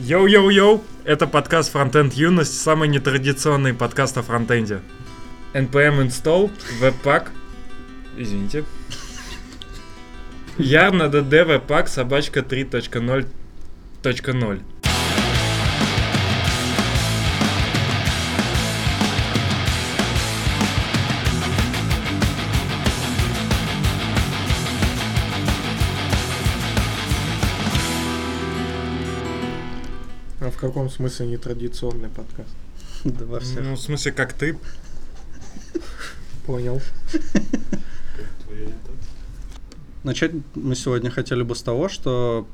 Йоу-йоу-йоу! Это подкаст Frontend Юность, самый нетрадиционный подкаст о фронтенде. NPM install, webpack, извините. add webpack собачка 3.0.0. каком смысле нетрадиционный подкаст? Да во всех. Ну, в смысле, как ты. Понял. Начать мы сегодня хотели бы с того, что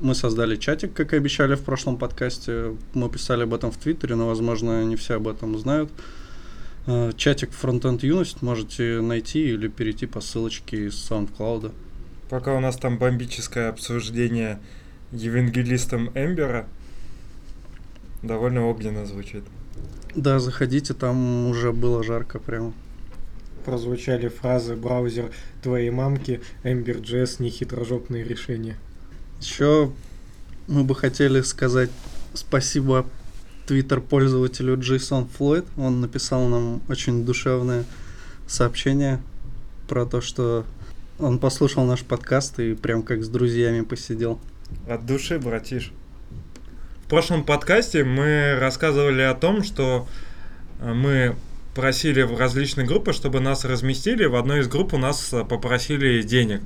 мы создали чатик, как и обещали в прошлом подкасте. Мы писали об этом в Твиттере, но, возможно, не все об этом знают. Э, Чатик Frontend Юность можете найти или перейти по ссылочке из SoundCloud. Пока у нас там бомбическое обсуждение евангелистом Эмбера, довольно огненно звучит. Да, заходите, там уже было жарко прямо. Прозвучали фразы «браузер твоей мамки», Ember.js, нехитрожопные решения. Еще мы бы хотели сказать спасибо твиттер-пользователю Джейсон Флойд. Он написал нам очень душевное сообщение про то, что он послушал наш подкаст и прям как с друзьями посидел. От души, братиш. Прошлом подкасте мы рассказывали о том, что э, мы просили в различные группы, чтобы нас разместили. В одной из групп у нас э, попросили денег.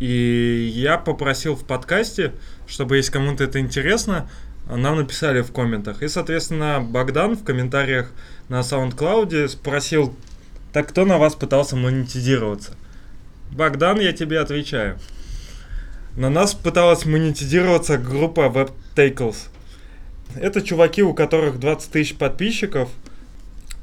И я попросил в подкасте, чтобы если кому-то это интересно, нам написали в комментах. И, соответственно, Богдан в комментариях на SoundCloud спросил, так кто на вас пытался монетизироваться? Богдан, я тебе отвечаю. На нас пыталась монетизироваться группа WebTackles. Это чуваки, у которых 20 тысяч подписчиков,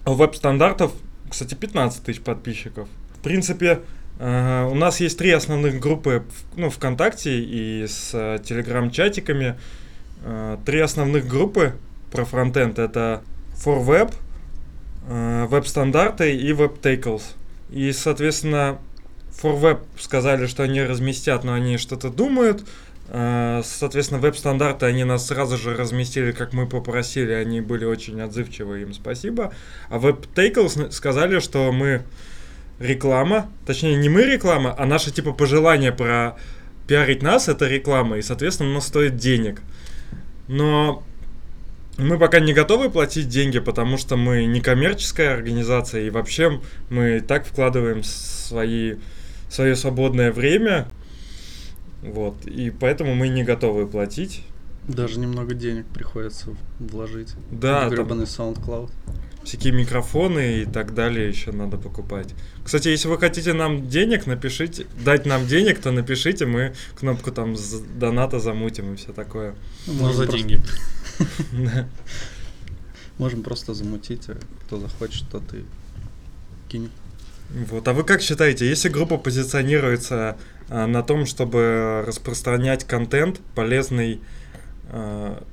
а у веб-стандартов, кстати, 15 тысяч подписчиков. В принципе, э, у нас есть три основных группы ну, ВКонтакте и с э, телеграм-чатиками. Э, Три основных группы про фронтенд это For Web, э, веб-стандарты и WebTackles. И, соответственно, For Web сказали, что они разместят, но они что-то думают. Э, Соответственно, веб-стандарты они нас сразу же разместили, как мы попросили. Они были очень отзывчивы, им спасибо. А WebTackles сказали, что мы реклама, точнее не мы реклама, а наше типа пожелание про пиарить нас это реклама, и соответственно оно стоит денег. Но мы пока не готовы платить деньги, потому что мы не коммерческая организация, и вообще мы так вкладываем свои, свое свободное время. Вот, и поэтому мы не готовы платить. Даже немного денег приходится вложить. Да, в там гребаный SoundCloud. всякие микрофоны и так далее еще надо покупать. Кстати, если вы хотите нам денег, напишите, дать нам денег, то напишите, мы кнопку там с доната замутим и все такое. Ну, за просто- деньги. Можем просто замутить, а кто захочет, тот и кинет. Вот, а вы как считаете, если группа позиционируется на том, чтобы распространять контент полезный а,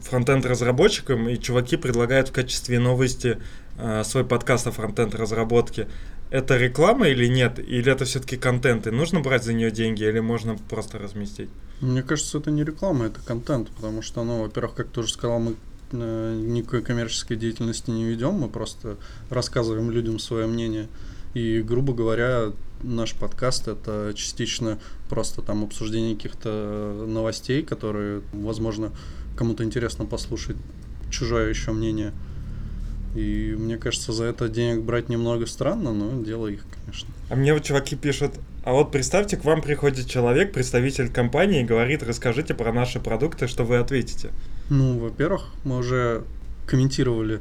фронтенд разработчикам, и чуваки предлагают в качестве новости а, свой подкаст о фронтенд разработке, это реклама или нет? Или это все-таки контент, и нужно брать за нее деньги, или можно просто разместить? Мне кажется, это не реклама, это контент, потому что, ну, во-первых, как ты уже сказал, мы э, никакой коммерческой деятельности не ведем, мы просто рассказываем людям свое мнение. И, грубо говоря, наш подкаст это частично просто там обсуждение каких-то новостей, которые, возможно, кому-то интересно послушать чужое еще мнение. И мне кажется, за это денег брать немного странно, но дело их, конечно. А мне вот чуваки пишут, а вот представьте, к вам приходит человек, представитель компании, и говорит, расскажите про наши продукты, что вы ответите. Ну, во-первых, мы уже комментировали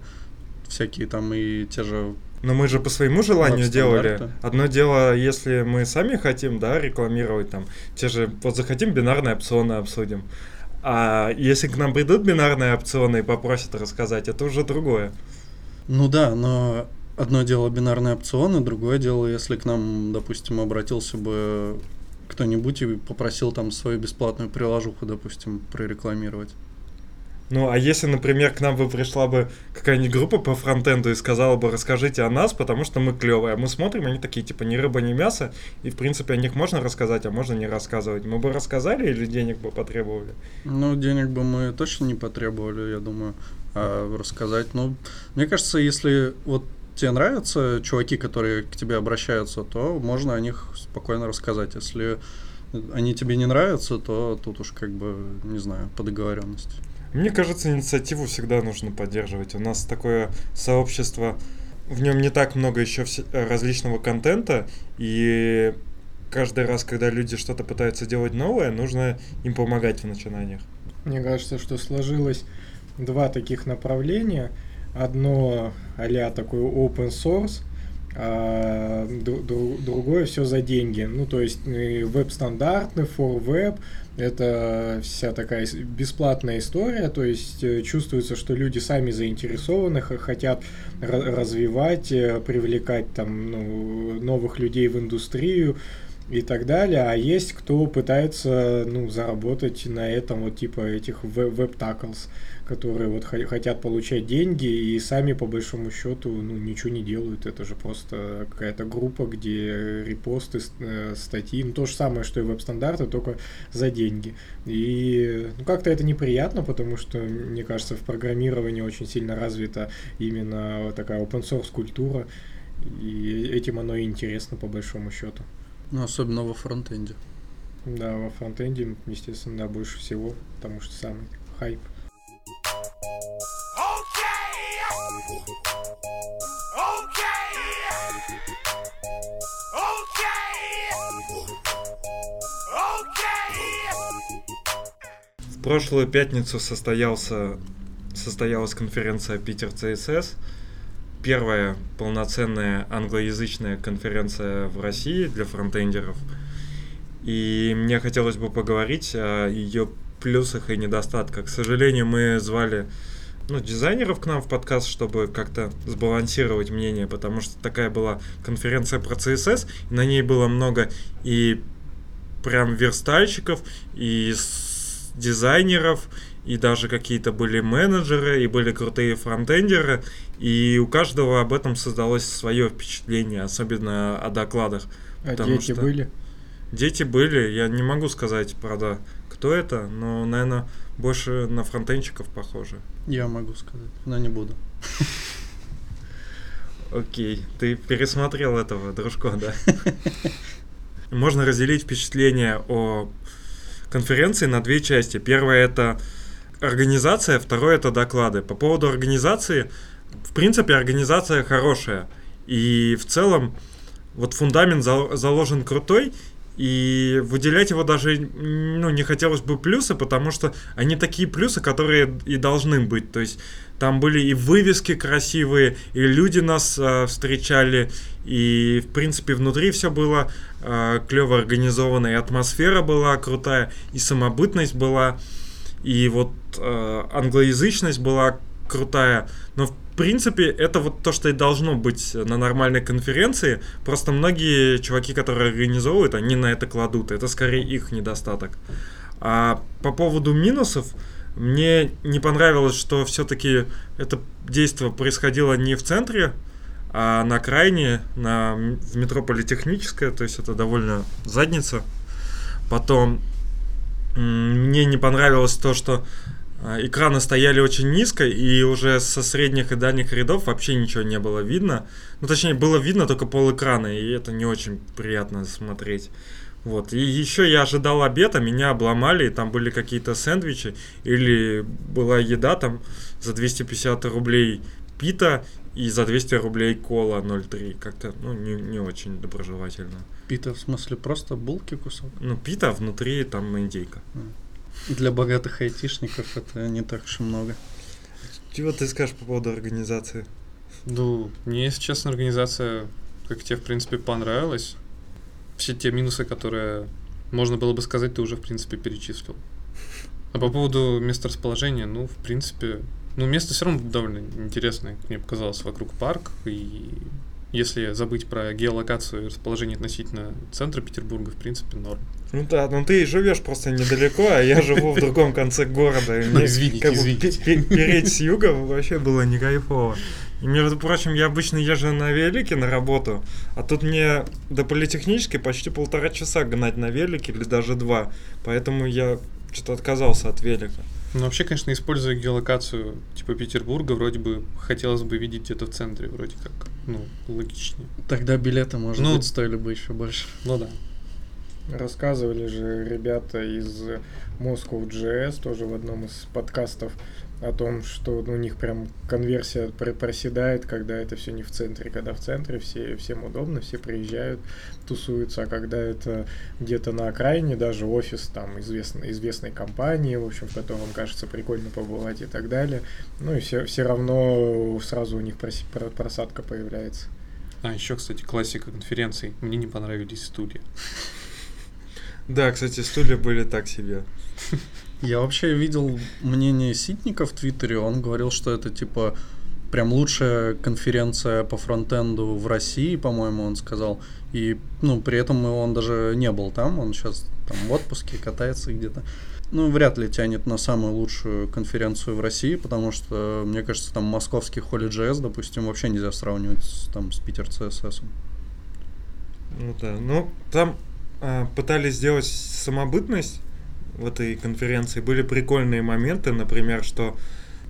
всякие там и те же Но мы же по своему желанию делали. Одно дело, если мы сами хотим, да, рекламировать там, те же, вот захотим бинарные опционы обсудим. А если к нам придут бинарные опционы и попросят рассказать, это уже другое. Ну да, но одно дело бинарные опционы, другое дело, если к нам, допустим, обратился бы кто-нибудь и попросил там свою бесплатную приложуху, допустим, прорекламировать. Ну, а если, например, к нам бы пришла бы какая-нибудь группа по фронтенду и сказала бы, расскажите о нас, потому что мы клевые. А мы смотрим, они такие, типа, ни рыба, ни мясо, и, в принципе, о них можно рассказать, а можно не рассказывать. Мы бы рассказали или денег бы потребовали? Ну, денег бы мы точно не потребовали, я думаю, а рассказать. Ну, мне кажется, если вот тебе нравятся чуваки, которые к тебе обращаются, то можно о них спокойно рассказать. Если они тебе не нравятся, то тут уж как бы, не знаю, по договоренности. Мне кажется, инициативу всегда нужно поддерживать. У нас такое сообщество, в нем не так много еще различного контента, и каждый раз, когда люди что-то пытаются делать новое, нужно им помогать в начинаниях. Мне кажется, что сложилось два таких направления. Одно а такой open source, а другое все за деньги. Ну, то есть веб-стандарты, for web, это вся такая бесплатная история, то есть э, чувствуется, что люди сами заинтересованы, хотят развивать, э, привлекать там ну, новых людей в индустрию и так далее, а есть кто пытается ну, заработать на этом вот типа этих веб-таклс которые вот хотят получать деньги и сами по большому счету ну, ничего не делают. Это же просто какая-то группа, где репосты, э, статьи, ну то же самое, что и веб-стандарты, только за деньги. И ну, как-то это неприятно, потому что, мне кажется, в программировании очень сильно развита именно такая open source культура, и этим оно и интересно по большому счету. Ну, особенно во фронтенде. Да, во фронтенде, естественно, да, больше всего, потому что самый хайп. В прошлую пятницу состоялся, состоялась конференция Питер ЦСС. Первая полноценная англоязычная конференция в России для фронтендеров. И мне хотелось бы поговорить о ее плюсах и недостатках. К сожалению, мы звали ну, дизайнеров к нам в подкаст, чтобы как-то сбалансировать мнение, потому что такая была конференция про CSS, и на ней было много и прям верстальщиков, и дизайнеров, и даже какие-то были менеджеры, и были крутые фронтендеры, и у каждого об этом создалось свое впечатление, особенно о докладах. А дети что... были? Дети были, я не могу сказать, правда, кто это, но, наверное, больше на фронтенщиков похоже. Я могу сказать, но не буду. Окей, ты пересмотрел этого дружко, да? Можно разделить впечатление о конференции на две части. Первое это организация, второе это доклады. По поводу организации, в принципе, организация хорошая. И в целом, вот фундамент заложен крутой, и выделять его даже ну, не хотелось бы плюсы, потому что они такие плюсы, которые и должны быть. То есть там были и вывески красивые, и люди нас э, встречали, и в принципе внутри все было э, клево организовано, и атмосфера была крутая, и самобытность была, и вот э, англоязычность была крутая. Но в принципе, это вот то, что и должно быть на нормальной конференции. Просто многие чуваки, которые организовывают, они на это кладут. Это скорее их недостаток. А по поводу минусов, мне не понравилось, что все-таки это действие происходило не в центре, а на крайне, на, в метро Политехническое, то есть это довольно задница. Потом мне не понравилось то, что а, экраны стояли очень низко, и уже со средних и дальних рядов вообще ничего не было видно. Ну, точнее, было видно только пол экрана, и это не очень приятно смотреть. Вот. И еще я ожидал обеда, меня обломали, и там были какие-то сэндвичи, или была еда там за 250 рублей пита и за 200 рублей кола 0,3. Как-то, ну, не, не очень доброжелательно. Пита в смысле просто булки кусок? Ну, пита, внутри там индейка. Mm. Для богатых айтишников это не так уж и много. Чего ты скажешь по поводу организации? Ну, мне, если честно, организация, как тебе, в принципе, понравилась. Все те минусы, которые можно было бы сказать, ты уже, в принципе, перечислил. А по поводу места расположения, ну, в принципе, ну, место все равно довольно интересное, мне показалось, вокруг парк, и если забыть про геолокацию и расположение относительно центра Петербурга, в принципе, норм. Ну да, ну ты живешь просто недалеко, а я живу в другом конце города. и Ну, мне извините, как бы извините. пе- переть с юга вообще было не кайфово. И, между прочим, я обычно езжу на велике на работу, а тут мне до политехнической почти полтора часа гнать на велике или даже два. Поэтому я что-то отказался от велика. Ну, вообще, конечно, используя геолокацию типа Петербурга, вроде бы хотелось бы видеть где-то в центре, вроде как, ну, логичнее. Тогда билеты, может Ну, быть, стоили бы еще больше. Ну да. Рассказывали же ребята из Moscow GS тоже в одном из подкастов о том, что у них прям конверсия пр- проседает, когда это все не в центре, когда в центре все, всем удобно, все приезжают, тусуются, а когда это где-то на окраине, даже офис там известной, известной компании, в общем, в котором кажется прикольно побывать и так далее, ну и все, все равно сразу у них просадка появляется. А, еще, кстати, классика конференций. Мне не понравились стулья. Да, кстати, стулья были так себе. Я вообще видел мнение Ситника в Твиттере. Он говорил, что это типа прям лучшая конференция по фронтенду в России, по-моему, он сказал. И, ну, при этом он даже не был там, он сейчас там в отпуске катается где-то. Ну, вряд ли тянет на самую лучшую конференцию в России, потому что, мне кажется, там московский Holy JS, допустим, вообще нельзя сравнивать с, там, с Питер CSS. Ну да, ну там а, пытались сделать самобытность в этой конференции. Были прикольные моменты, например, что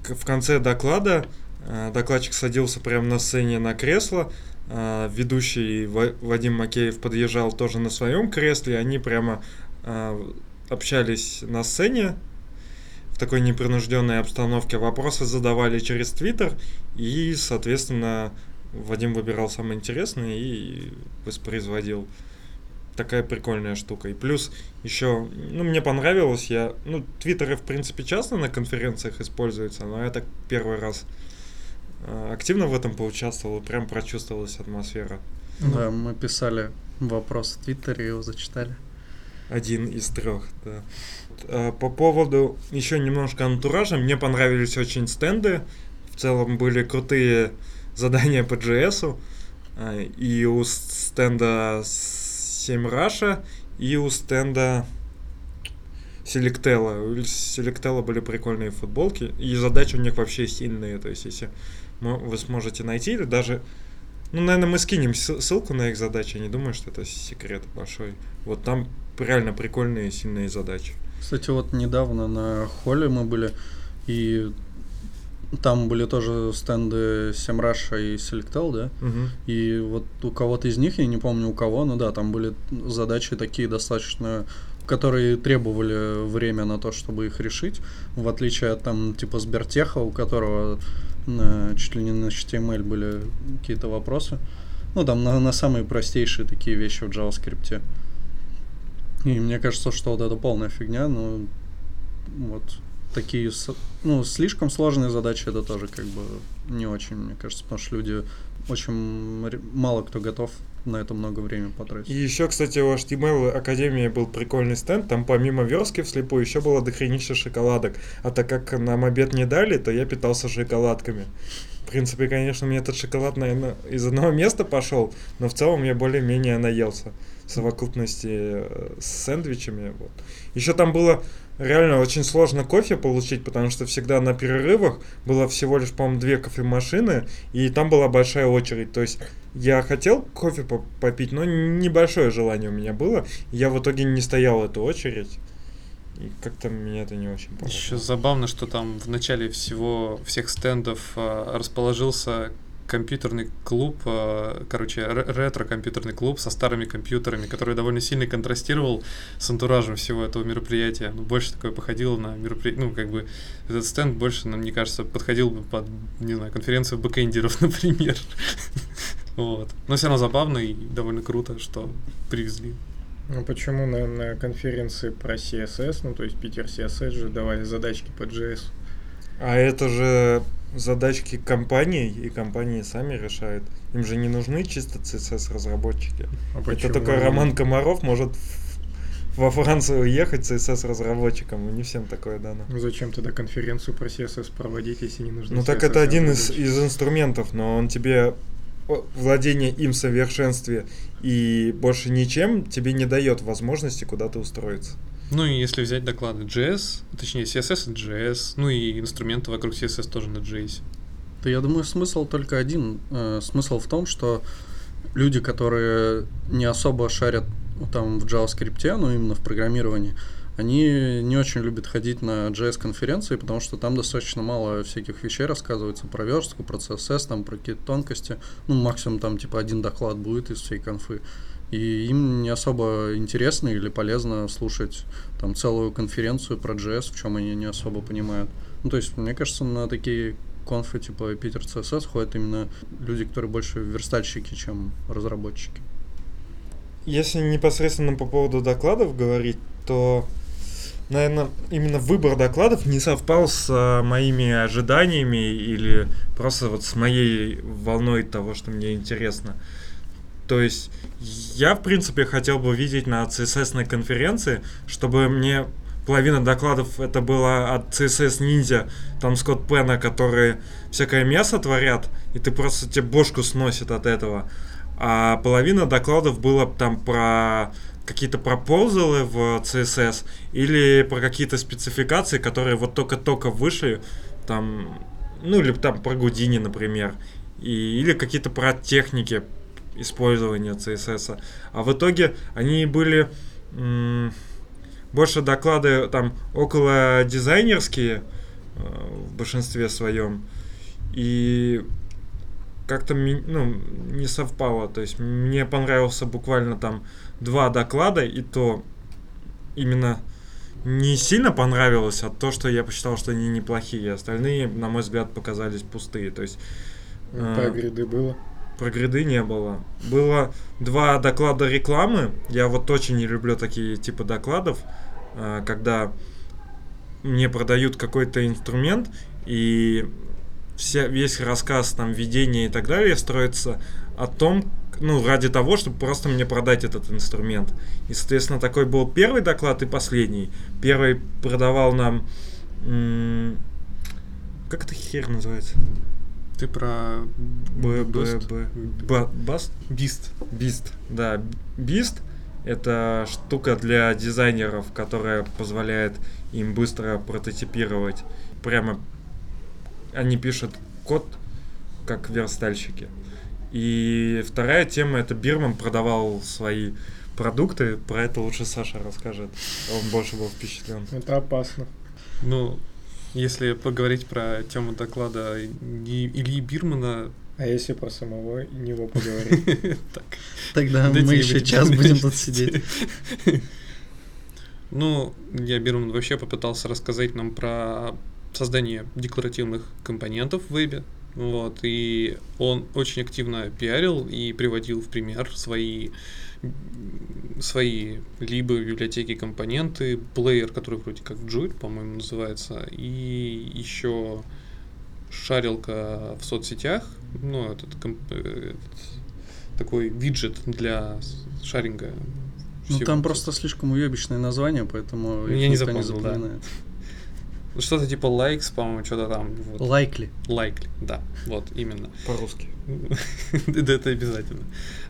в конце доклада а, докладчик садился прямо на сцене на кресло, а, ведущий Ва- Вадим Макеев подъезжал тоже на своем кресле, они прямо а, общались на сцене в такой непринужденной обстановке. Вопросы задавали через Твиттер, и, соответственно, Вадим выбирал самое интересное и воспроизводил. Такая прикольная штука. И плюс еще, ну, мне понравилось, я, ну, твиттеры, в принципе, часто на конференциях используются, но я так первый раз э, активно в этом поучаствовал, и прям прочувствовалась атмосфера. Да, мы писали вопрос в Твиттере, его зачитали. Один из трех, да. Э, По поводу еще немножко антуража, мне понравились очень стенды. В целом были крутые задания по GS. э, И у стенда 7 Раша, и у стенда Селектела. У Селектела были прикольные футболки, и задачи у них вообще сильные. То есть, если вы сможете найти, или даже ну, наверное, мы скинем ссыл- ссылку на их задачи. Я не думаю, что это секрет большой. Вот там реально прикольные, сильные задачи. Кстати, вот недавно на холле мы были, и там были тоже стенды Семраша и Selectel, да? Мгм. И вот у кого-то из них, я не помню у кого, но да, там были задачи такие достаточно, которые требовали время на то, чтобы их решить, в отличие от там типа Сбертеха, у которого на, чуть ли не на HTML были какие-то вопросы. Ну, там на, на самые простейшие такие вещи в JavaScript. И мне кажется, что вот это полная фигня, но вот такие, ну, слишком сложные задачи это тоже как бы не очень, мне кажется, потому что люди очень мало кто готов на это много времени потратить. И еще, кстати, у HTML Академии был прикольный стенд. Там помимо верстки вслепую еще было дохренища шоколадок. А так как нам обед не дали, то я питался шоколадками. В принципе, конечно, мне этот шоколад, наверное, из одного места пошел, но в целом я более-менее наелся в совокупности э, с сэндвичами. Вот. Еще там было реально очень сложно кофе получить, потому что всегда на перерывах было всего лишь, по-моему, две кофемашины, и там была большая очередь. То есть я хотел кофе по- попить, но небольшое желание у меня было. Я в итоге не стоял эту очередь. И как-то меня это не очень понравилось. Еще забавно, что там в начале всего всех стендов а, расположился компьютерный клуб, а, короче, ре- ретро-компьютерный клуб со старыми компьютерами, который довольно сильно контрастировал с антуражем всего этого мероприятия. Ну, больше такое походило на мероприятие, ну, как бы, этот стенд больше, ну, мне кажется, подходил бы под, не знаю, конференцию бэкэндеров, например. Вот. Но все равно забавно и довольно круто, что привезли. Ну почему на, на конференции про CSS, ну то есть Питер CSS же давали задачки по JS? А это же задачки компаний, и компании сами решают. Им же не нужны чисто CSS-разработчики. А Это почему только они- Роман Комаров может во Францию уехать CSS-разработчиком, и не всем такое дано. Ну зачем тогда конференцию про CSS проводить, если не нужно Ну так это один из, из инструментов, но он тебе владение им в совершенстве и больше ничем тебе не дает возможности куда-то устроиться. Ну и если взять доклады JS, точнее CSS и JS, ну и инструменты вокруг CSS тоже на JS. Да я думаю, смысл только один. Э, смысл в том, что люди, которые не особо шарят ну, там в JavaScript, но именно в программировании, они не очень любят ходить на JS-конференции, потому что там достаточно мало всяких вещей рассказывается про верстку, про CSS, там, про какие-то тонкости. Ну, максимум там типа один доклад будет из всей конфы. И им не особо интересно или полезно слушать там целую конференцию про JS, в чем они не особо понимают. Ну, то есть, мне кажется, на такие конфы типа Питер CSS ходят именно люди, которые больше верстальщики, чем разработчики. Если непосредственно по поводу докладов говорить, то, наверное, именно выбор докладов не совпал с а, моими ожиданиями или просто вот с моей волной того, что мне интересно. То есть я, в принципе, хотел бы видеть на CSS конференции, чтобы мне половина докладов это было от CSS Ninja, там Скотт Пена, которые всякое мясо творят, и ты просто тебе бошку сносит от этого. А половина докладов было там про какие-то пропозалы в CSS или про какие-то спецификации, которые вот только-только вышли, там, ну или там про Гудини, например, и, или какие-то про техники использования CSS. А в итоге они были больше доклады там около дизайнерские э, в большинстве своем. И как-то ну, не совпало. То есть мне понравился буквально там два доклада, и то именно не сильно понравилось, а то, что я посчитал, что они неплохие. Остальные, на мой взгляд, показались пустые. То есть Про э, гриды было. Про гриды не было. Было два доклада рекламы. Я вот очень не люблю такие типа докладов, э, когда мне продают какой-то инструмент и вся, весь рассказ, там, введение и так далее строится о том, ну, ради того, чтобы просто мне продать этот инструмент. И, соответственно, такой был первый доклад и последний. Первый продавал нам... м, как эта херь называется? Ты про Б, Б? Б. Ба- Баст? Бист. Бист, да. Бист это штука для дизайнеров, которая позволяет им быстро прототипировать. Прямо они пишут код как верстальщики. И вторая тема это Бирман продавал свои продукты. Про это лучше Саша расскажет. Он больше был впечатлен. Это опасно. Ну, если поговорить про тему доклада Ильи Бирмана, А если про самого него поговорить? Тогда мы еще час будем тут сидеть. Ну, я Бирман вообще попытался рассказать нам про создание декларативных компонентов в вебе. Вот, и он очень активно пиарил и приводил в пример свои, свои либо библиотеки компоненты, плеер, который вроде как Druid, по-моему, называется, и еще шарилка в соцсетях, ну, этот, э, этот такой виджет для шаринга. Ну там просто слишком уебищное название, поэтому Я их не запомнил, да. Что-то типа likes, по-моему, что-то там. Вот. Лайкли. Likely, да, вот, именно. По-русски. Да, это обязательно.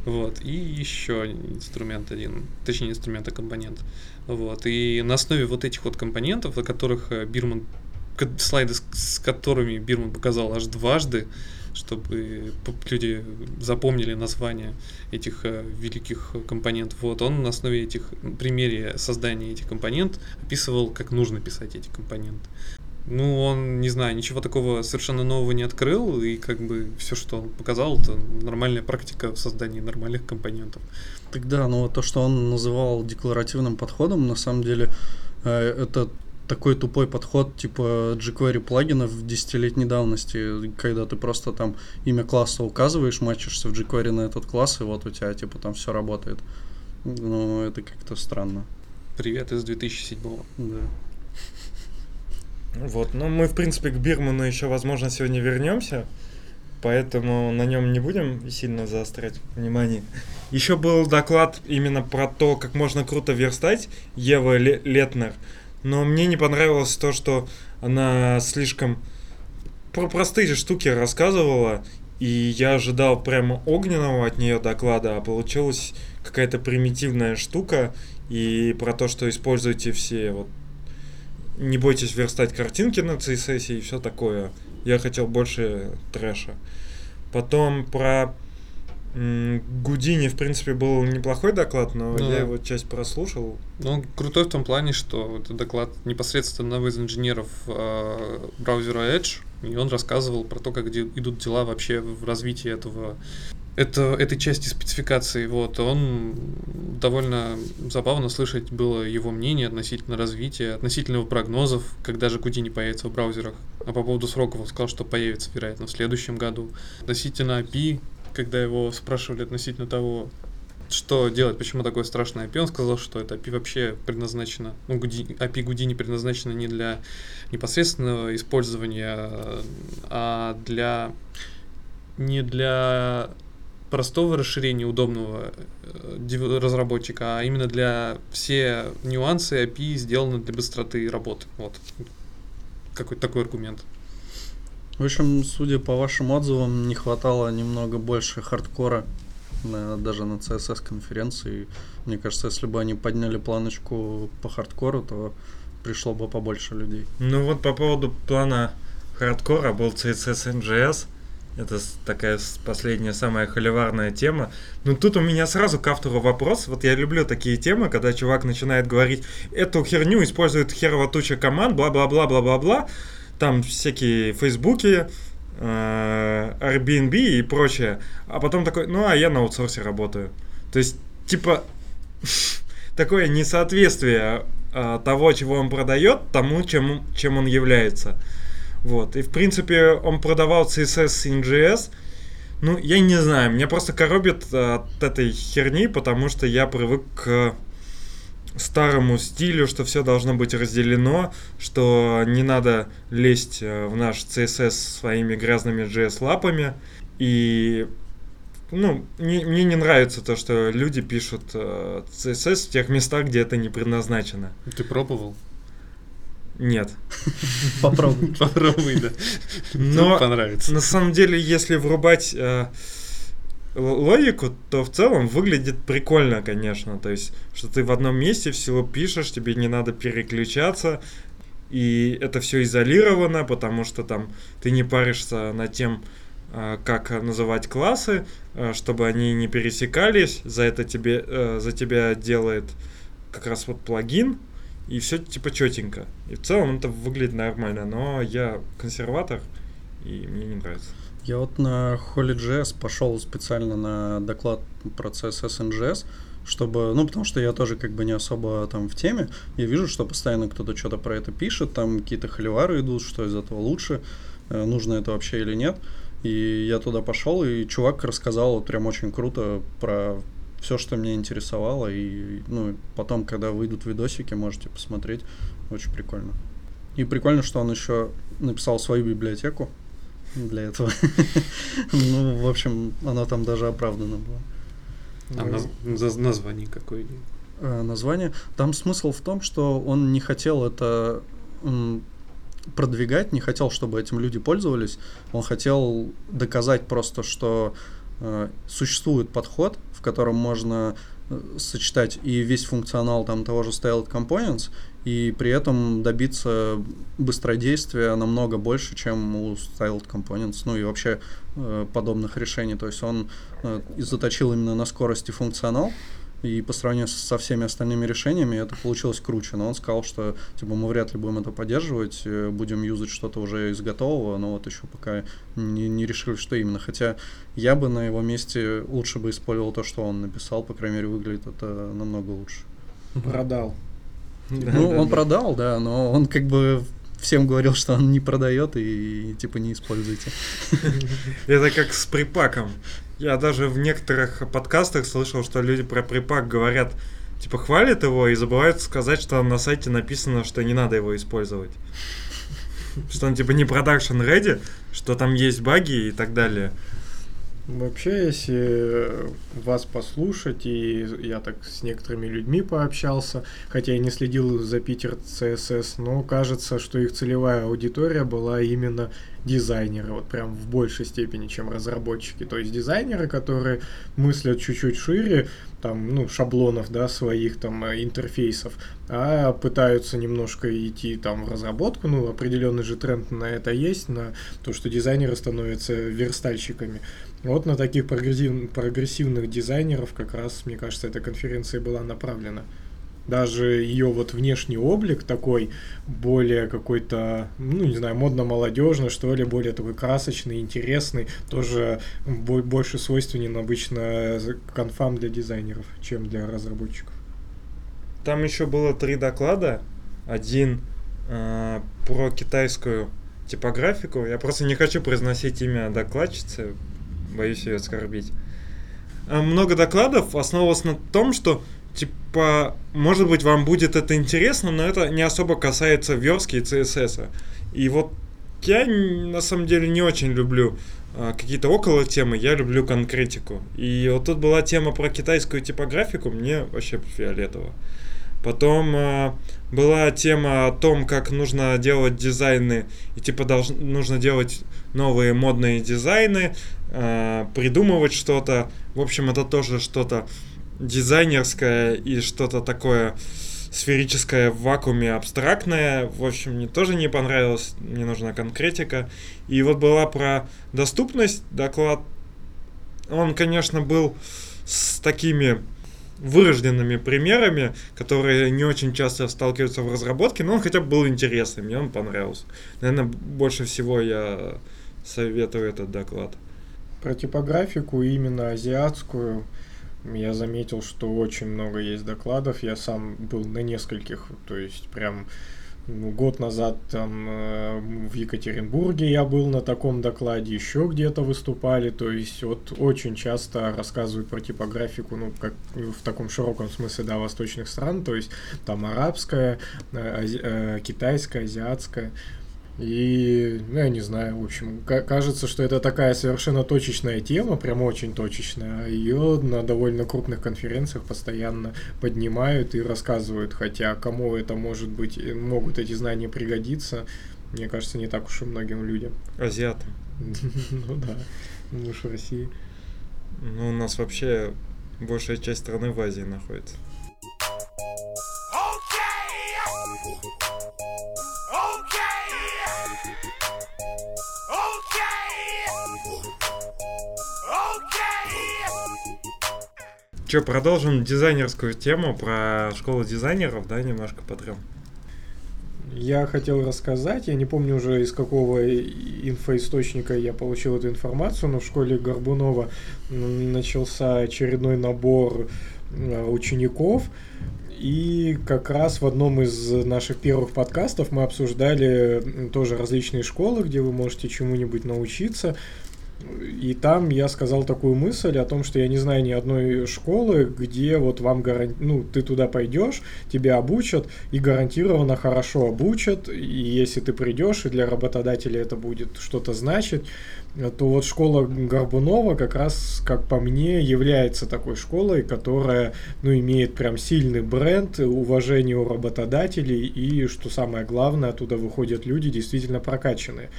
Вот. И еще инструмент один, точнее, инструмент, а компонент. Вот. И на основе вот этих вот компонентов, о которых э, Бирман, слайды, с которыми Бирман показал аж дважды, чтобы люди запомнили название этих э, великих компонентов. Вот он на основе этих, примере создания этих компонент описывал, как нужно писать эти компоненты. Ну, он, не знаю, ничего такого совершенно нового не открыл, и как бы все, что он показал, это нормальная практика в создании нормальных компонентов. Тогда, ну то, что он называл декларативным подходом, на самом деле э, это такой тупой подход типа jQuery плагинов десятилетней давности, когда ты просто там имя класса указываешь, мачишься в jQuery на этот класс, и вот у тебя типа там все работает. Ну, это как-то странно. Привет из 2007 Да. Вот, но мы, в принципе, к Бирману еще, возможно, сегодня вернемся, поэтому на нем не будем сильно заострять внимание. Еще был доклад именно про то, как можно круто верстать Ева Ле- Летнер, но мне не понравилось то, что она слишком про простые штуки рассказывала И я ожидал прямо огненного от нее доклада, а получилась какая-то примитивная штука. И про то, что используйте все вот не бойтесь верстать картинки на CSS и все такое. Я хотел больше трэша. Потом про Гудини, в принципе, был неплохой доклад, но ну, я его часть прослушал. Ну, он крутой в том плане, что это доклад непосредственно одного из инженеров э, браузера Edge, и он рассказывал про то, как идут дела вообще в развитии этого это, этой части спецификации. Вот, он довольно забавно слышать было его мнение относительно развития, относительно прогнозов, когда же Гудини появится в браузерах. А по поводу сроков он сказал, что появится, вероятно, в следующем году. Относительно API, когда его спрашивали относительно того, что делать, почему такое страшное API, он сказал, что это API вообще предназначено, ну, API Гудини предназначено не для непосредственного использования, а для не для простого расширения удобного э, разработчика, а именно для все нюансы API сделаны для быстроты работы. Вот какой-то такой аргумент. В общем, судя по вашим отзывам, не хватало немного больше хардкора на, даже на CSS конференции. Мне кажется, если бы они подняли планочку по хардкору, то пришло бы побольше людей. Ну вот по поводу плана хардкора был CSS NGS. Это такая последняя самая холиварная тема. Но тут у меня сразу к автору вопрос. Вот я люблю такие темы, когда чувак начинает говорить, эту херню использует херова туча команд, бла-бла-бла-бла-бла-бла там всякие фейсбуки, э, Airbnb и прочее. А потом такой, ну а я на аутсорсе работаю. То есть, типа, такое несоответствие э, того, чего он продает, тому, чем, чем он является. Вот. И, в принципе, он продавал CSS с NGS. Ну, я не знаю, меня просто коробит от этой херни, потому что я привык к старому стилю, что все должно быть разделено, что не надо лезть э, в наш CSS своими грязными JS-лапами. И ну, мне, мне не нравится то, что люди пишут э, CSS в тех местах, где это не предназначено. Ты пробовал? Нет. Попробуй. Попробуй, да. Но понравится. На самом деле, если врубать э, логику, то в целом выглядит прикольно, конечно. То есть, что ты в одном месте всего пишешь, тебе не надо переключаться, и это все изолировано, потому что там ты не паришься над тем, а, как называть классы, а, чтобы они не пересекались. За это тебе, э, за тебя делает как раз вот плагин, и все типа четенько. И в целом это выглядит нормально, но я консерватор, и мне не нравится. Я вот на Holy.js пошел специально на доклад про CSS чтобы, ну, потому что я тоже как бы не особо там в теме, я вижу, что постоянно кто-то что-то про это пишет, там какие-то холивары идут, что из этого лучше, э, нужно это вообще или нет. И я туда пошел, и чувак рассказал вот прям очень круто про все, что меня интересовало, и, ну, потом, когда выйдут видосики, можете посмотреть, очень прикольно. И прикольно, что он еще написал свою библиотеку, для этого. Ну, в общем, оно там даже оправдано было. А наз- название какое? А, название. Там смысл в том, что он не хотел это продвигать, не хотел, чтобы этим люди пользовались. Он хотел доказать просто, что э, существует подход, в котором можно э, сочетать и весь функционал там того же Styled Components, и при этом добиться быстродействия намного больше, чем у Styled Components, ну и вообще э, подобных решений. То есть он э, заточил именно на скорости функционал, и по сравнению со всеми остальными решениями это получилось круче. Но он сказал, что типа мы вряд ли будем это поддерживать, э, будем юзать что-то уже из готового, но вот еще пока не, не решили, что именно. Хотя я бы на его месте лучше бы использовал то, что он написал, по крайней мере, выглядит это намного лучше. Продал. Ну, он продал, да, но он как бы всем говорил, что он не продает и типа не используйте. Это как с припаком. Я даже в некоторых подкастах слышал, что люди про припак говорят, типа хвалят его и забывают сказать, что на сайте написано, что не надо его использовать. Что он типа не продакшн ready, что там есть баги и так далее. Вообще, если вас послушать, и я так с некоторыми людьми пообщался, хотя я не следил за Питер CSS, но кажется, что их целевая аудитория была именно дизайнеры, вот прям в большей степени, чем разработчики. То есть дизайнеры, которые мыслят чуть-чуть шире, там, ну, шаблонов, да, своих там э, интерфейсов, а пытаются немножко идти там в разработку, ну, определенный же тренд на это есть, на то, что дизайнеры становятся верстальщиками. Вот на таких прогрессив, прогрессивных дизайнеров как раз, мне кажется, эта конференция была направлена. Даже ее вот внешний облик такой более какой-то, ну не знаю, модно-молодежный, что ли, более такой красочный, интересный, тоже больше свойственен обычно конфам для дизайнеров, чем для разработчиков. Там еще было три доклада. Один э, про китайскую типографику. Я просто не хочу произносить имя докладчицы, боюсь ее оскорбить. А много докладов основывалось на том, что типа, может быть, вам будет это интересно, но это не особо касается верстки и CSS. И вот я на самом деле не очень люблю а, какие-то около темы, я люблю конкретику. И вот тут была тема про китайскую типографику, мне вообще фиолетово. Потом э, была тема о том, как нужно делать дизайны, и типа долж, нужно делать новые модные дизайны, э, придумывать что-то. В общем, это тоже что-то дизайнерское и что-то такое сферическое в вакууме абстрактное. В общем, мне тоже не понравилось, мне нужна конкретика. И вот была про доступность доклад. Он, конечно, был с такими вырожденными примерами, которые не очень часто сталкиваются в разработке, но он хотя бы был интересным, мне он понравился. Наверное, больше всего я советую этот доклад. Про типографику, именно азиатскую, я заметил, что очень много есть докладов. Я сам был на нескольких, то есть прям ну, год назад там э, в Екатеринбурге я был на таком докладе, еще где-то выступали, то есть вот очень часто рассказывают про типографику, ну, как в таком широком смысле, да, восточных стран, то есть там арабская, э, э, китайская, азиатская, и, ну, я не знаю, в общем, кажется, что это такая совершенно точечная тема, прям очень точечная. Ее на довольно крупных конференциях постоянно поднимают и рассказывают, хотя кому это может быть, могут эти знания пригодиться, мне кажется, не так уж и многим людям. Азиатам. Ну да, мы в России. Ну, у нас вообще большая часть страны в Азии находится. Че, продолжим дизайнерскую тему про школу дизайнеров, да, немножко потрем? Я хотел рассказать, я не помню уже из какого инфоисточника я получил эту информацию, но в школе Горбунова начался очередной набор э, учеников, и как раз в одном из наших первых подкастов мы обсуждали тоже различные школы, где вы можете чему-нибудь научиться. И там я сказал такую мысль о том, что я не знаю ни одной школы, где вот вам гаранти... ну, ты туда пойдешь, тебя обучат и гарантированно хорошо обучат. И если ты придешь, и для работодателя это будет что-то значить, то вот школа Горбунова как раз, как по мне, является такой школой, которая, ну, имеет прям сильный бренд, уважение у работодателей и, что самое главное, оттуда выходят люди действительно прокачанные.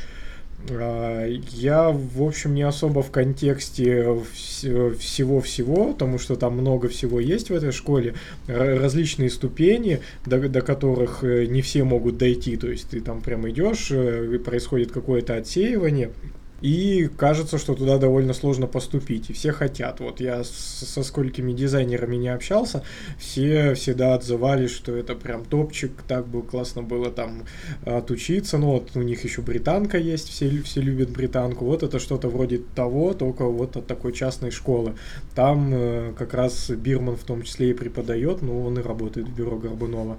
А, я, в общем, не особо в контексте всего-всего, потому что там много всего есть в этой школе, различные ступени, до, до которых э, не все могут дойти, то есть ты там прям идешь, э, происходит какое-то отсеивание, и кажется, что туда довольно сложно поступить, и все хотят. Вот я со сколькими дизайнерами не общался, все всегда отзывались, что это прям топчик, так бы классно было там отучиться. Ну вот у них еще британка есть, все, все любят британку. Вот это что-то вроде того, только вот от такой частной школы. Там э, как раз Бирман в том числе и преподает, но он и работает в бюро Горбунова.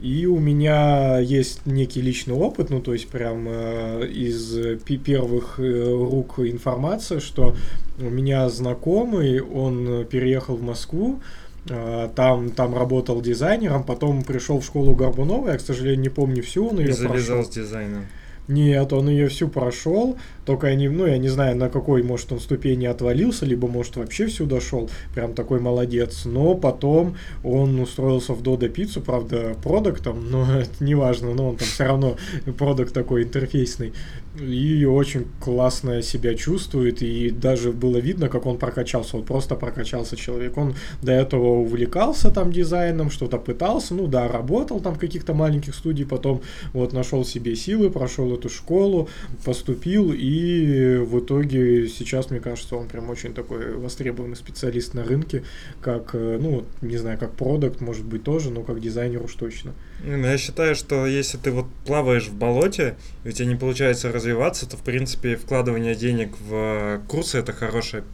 И у меня есть некий личный опыт, ну то есть прям э, из первых э, рук информация, что у меня знакомый, он переехал в Москву, э, там, там работал дизайнером, потом пришел в школу Горбунова, я, к сожалению, не помню всю, он ее И завязал прошел. с дизайном. Нет, он ее всю прошел, только они, ну, я не знаю, на какой, может, он ступени отвалился, либо, может, вообще всю дошел, прям такой молодец, но потом он устроился в Dodo Пиццу, правда, продуктом, но это не важно, но он там все равно продукт такой интерфейсный, и очень классно себя чувствует, и даже было видно, как он прокачался, вот просто прокачался человек, он до этого увлекался там дизайном, что-то пытался, ну да, работал там в каких-то маленьких студий, потом вот нашел себе силы, прошел эту школу, поступил, и в итоге сейчас, мне кажется, он прям очень такой востребованный специалист на рынке, как, э, ну, не знаю, как продукт, может быть, тоже, но как дизайнер уж точно. Ну, я считаю, что если ты вот плаваешь в болоте, и у тебя не получается развиваться, то, в принципе, вкладывание денег в курсы – это хорошее,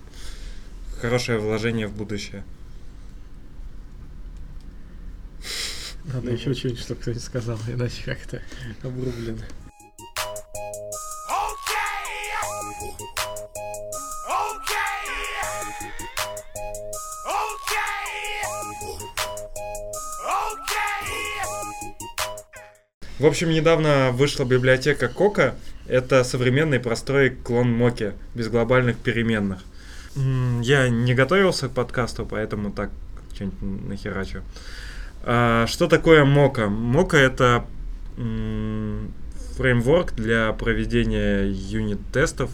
хорошее вложение в будущее. Надо еще что-нибудь, чтобы кто-нибудь сказал, иначе как-то обрублено. В общем, недавно вышла библиотека Кока. Это современный простой клон Моки, без глобальных переменных. Я не готовился к подкасту, поэтому так что-нибудь нахерачу. А, что такое Мока? Мока это фреймворк для проведения юнит-тестов.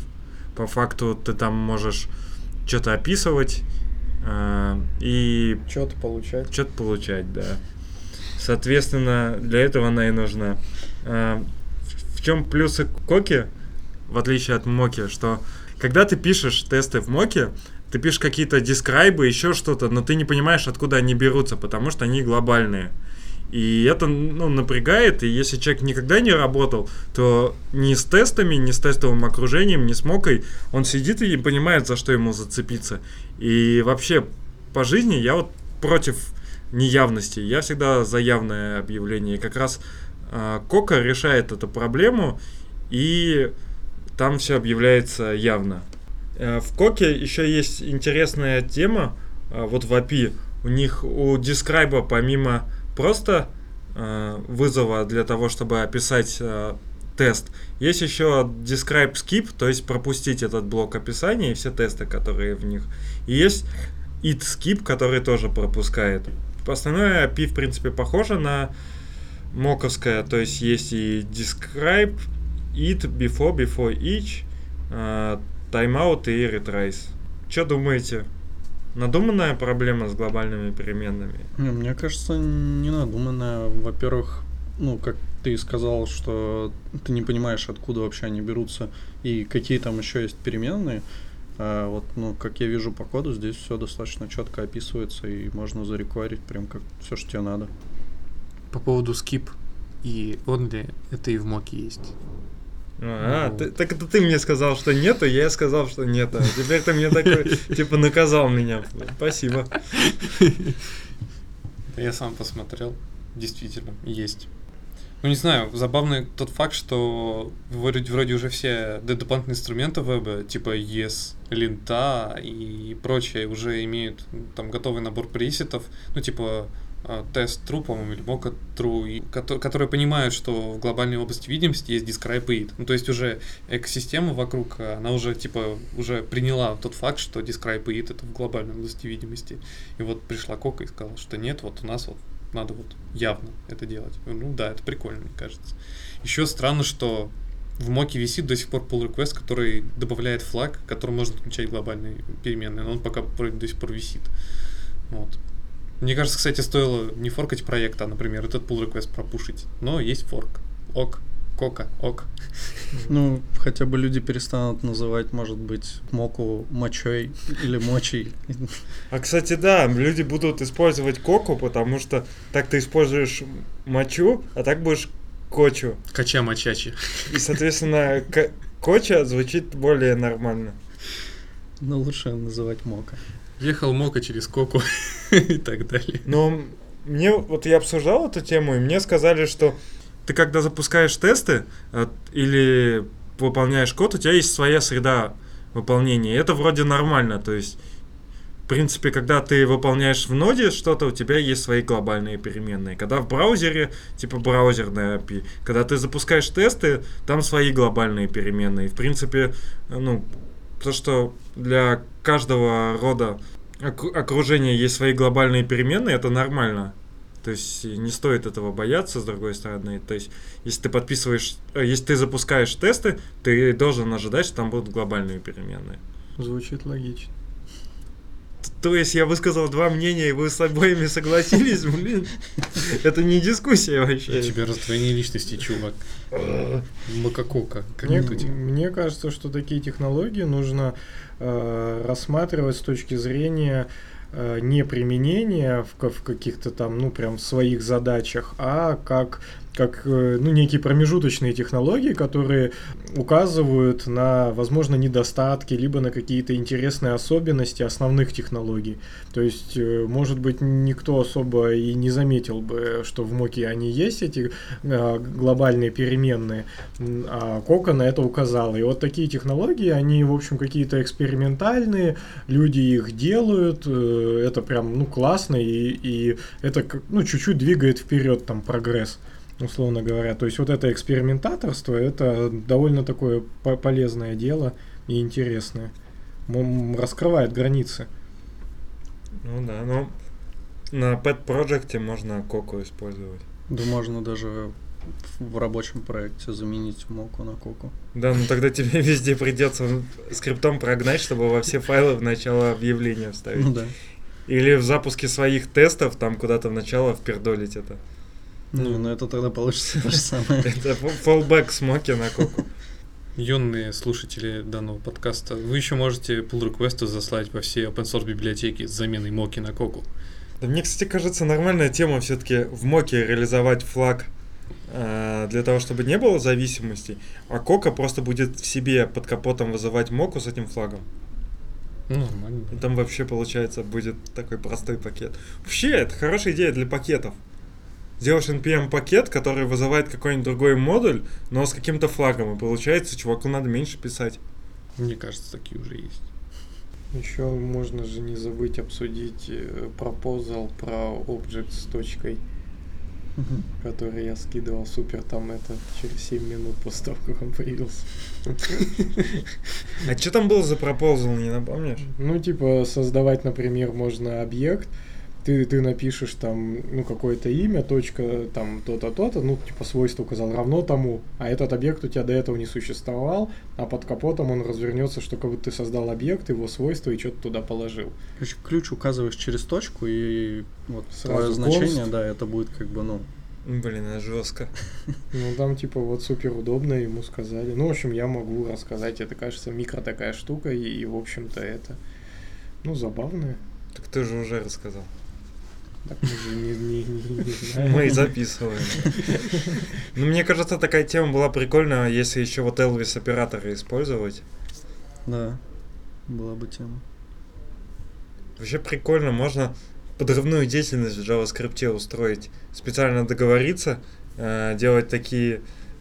По факту ты там можешь что-то описывать э, и... Что-то получать. Что-то получать, да. Соответственно, для этого она и нужна. А, в чем плюсы Коки, в отличие от Моки, что когда ты пишешь тесты в Моке, ты пишешь какие-то дискрайбы, еще что-то, но ты не понимаешь, откуда они берутся, потому что они глобальные. И это ну, напрягает, и если человек никогда не работал, то ни с тестами, ни с тестовым окружением, ни с мокой, он сидит и не понимает, за что ему зацепиться. И вообще по жизни я вот против неявности. Я всегда за явное объявление. И как раз э, Кока решает эту проблему, и там все объявляется явно. Э, в Коке еще есть интересная тема, э, вот в API. У них у Describe помимо просто э, вызова для того, чтобы описать э, тест, есть еще Describe Skip, то есть пропустить этот блок описания и все тесты, которые в них. И есть it skip, который тоже пропускает. Остальное API, в принципе, похоже на моковское, то есть есть и describe, it, before, before each, uh, timeout и retrace. Что думаете? Надуманная проблема с глобальными переменными? Не, мне кажется, не надуманная. Во-первых, ну, как ты сказал, что ты не понимаешь, откуда вообще они берутся и какие там еще есть переменные. А вот, ну, как я вижу по коду, здесь все достаточно четко описывается и можно зарекварить прям как все, что тебе надо. По поводу skip и only, это и в моке есть. А, ну, ты, так это ты мне сказал, что нету, я сказал, что нет. А теперь ты мне такой, типа, наказал меня. Спасибо. Я сам посмотрел. Действительно, есть. Ну, не знаю, забавный тот факт, что вроде, вроде уже все дополнительные инструменты веба, типа ES, лента и прочее, уже имеют там готовый набор пресетов, ну, типа а, тест true, по-моему, или mock true, которые, которые понимают, что в глобальной области видимости есть describe it. Ну, то есть уже экосистема вокруг, она уже, типа, уже приняла тот факт, что describe it это в глобальной области видимости. И вот пришла Кока и сказала, что нет, вот у нас вот надо вот явно это делать. Ну да, это прикольно, мне кажется. Еще странно, что в моке висит до сих пор pull request, который добавляет флаг, который можно отключать глобальные переменные, но он пока до сих пор висит. Вот. Мне кажется, кстати, стоило не форкать проект, а, например, этот pull request пропушить. Но есть форк. Ок. Кока, ок. Ну, хотя бы люди перестанут называть, может быть, моку мочой или мочей. А, кстати, да, люди будут использовать коку, потому что так ты используешь мочу, а так будешь кочу. Кача мочачи. И, соответственно, коча звучит более нормально. Но лучше называть мока. Ехал мока через коку и так далее. Но мне, вот я обсуждал эту тему, и мне сказали, что ты когда запускаешь тесты э, или выполняешь код, у тебя есть своя среда выполнения. Это вроде нормально, то есть принципе, когда ты выполняешь в ноде что-то, у тебя есть свои глобальные переменные. Когда в браузере, типа браузерная API, когда ты запускаешь тесты, там свои глобальные переменные. В принципе, ну, то, что для каждого рода окружения есть свои глобальные переменные, это нормально. То есть не стоит этого бояться, с другой стороны. То есть, если ты подписываешь, э, если ты запускаешь тесты, ты должен ожидать, что там будут глобальные переменные. Звучит логично. То есть я высказал два мнения, и вы с обоими согласились, блин. Это не дискуссия вообще. У тебя раздвоение личности, чувак. Макакока, как мне, мне кажется, что такие технологии нужно э, рассматривать с точки зрения Э, не применение в, в каких-то там, ну, прям своих задачах, а как как э, ну, некие промежуточные технологии, которые указывают на, возможно, недостатки, либо на какие-то интересные особенности основных технологий. То есть, э, может быть, никто особо и не заметил бы, что в Моке они есть, эти э, глобальные переменные, а Кока на это указала. И вот такие технологии, они, в общем, какие-то экспериментальные, люди их делают, это прям, ну, классно, и, и это, ну, чуть-чуть двигает вперед там прогресс условно говоря. То есть вот это экспериментаторство, это довольно такое полезное дело и интересное. Раскрывает границы. Ну да, но на Pet Project можно Коку использовать. Да можно даже в рабочем проекте заменить моку на коку. Да, ну тогда тебе везде придется скриптом прогнать, чтобы во все файлы в начало объявления вставить. Ну да. Или в запуске своих тестов там куда-то в начало впердолить это. Ну, ну это тогда получится то же самое. Это fallback смоки на коку. Юные слушатели данного подкаста, вы еще можете pull реквесты заслать во все open source библиотеки с заменой моки на коку. Да мне, кстати, кажется, нормальная тема все-таки в моке реализовать флаг э, для того, чтобы не было зависимостей, а кока просто будет в себе под капотом вызывать моку с этим флагом. Ну, нормально. И там вообще, получается, будет такой простой пакет. Вообще, это хорошая идея для пакетов делаешь npm пакет, который вызывает какой-нибудь другой модуль, но с каким-то флагом, и получается, чуваку надо меньше писать. Мне кажется, такие уже есть. Еще можно же не забыть обсудить пропозал про object с точкой, угу. который я скидывал супер там это через 7 минут после того, как он появился. А что там было за пропозал, не напомнишь? Ну, типа, создавать, например, можно объект, ты, ты напишешь там, ну, какое-то имя, точка, там, то-то, то-то, ну, типа, свойство указал равно тому, а этот объект у тебя до этого не существовал, а под капотом он развернется, что как будто ты создал объект, его свойства и что-то туда положил. Короче, ключ указываешь через точку, и вот Сразу твое значение, да, это будет как бы, ну, Блин, это жестко. Ну, там, типа, вот супер удобно ему сказали. Ну, в общем, я могу рассказать. Это, кажется, микро такая штука, и, и в общем-то, это, ну, забавное. Так ты же уже рассказал. Так мы же не, не, не, не знаем. Мы и записываем. Ну, мне кажется, такая тема была прикольная, если еще вот Elvis операторы использовать. Да, была бы тема. Вообще прикольно, можно подрывную деятельность в JavaScript устроить. Специально договориться, э, делать такие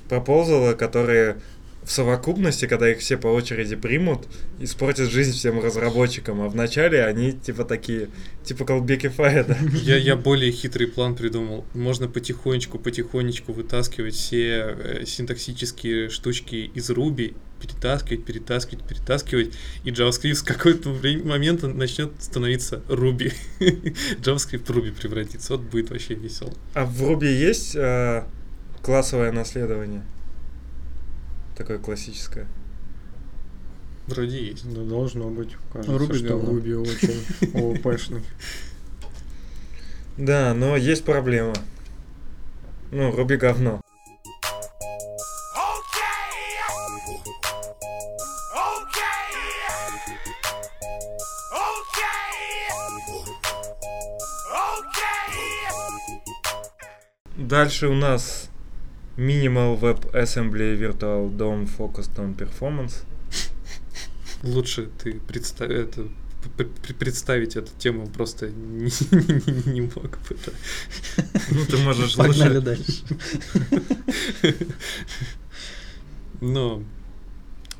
пропозалы, которые в совокупности, когда их все по очереди примут, испортят жизнь всем разработчикам, а вначале они типа такие, типа колбекифая, да? Я, я более хитрый план придумал. Можно потихонечку, потихонечку вытаскивать все э, синтаксические штучки из Ruby, перетаскивать, перетаскивать, перетаскивать, и JavaScript с какой-то момента начнет становиться Ruby. JavaScript в Ruby превратится. Вот будет вообще весело. А в Ruby есть э, классовое наследование? Такое классическое. Вроде есть. Да должно быть. Кажется, Руби что. Руби очень ОПшный. Да, но есть проблема. Ну, Руби говно. Дальше у нас Minimal Web Assembly Virtual DOM Focused on Performance. Лучше ты представь это представить эту тему просто не, не, не мог бы. Это. Ну, ты можешь Погнали лучше... дальше. Ну,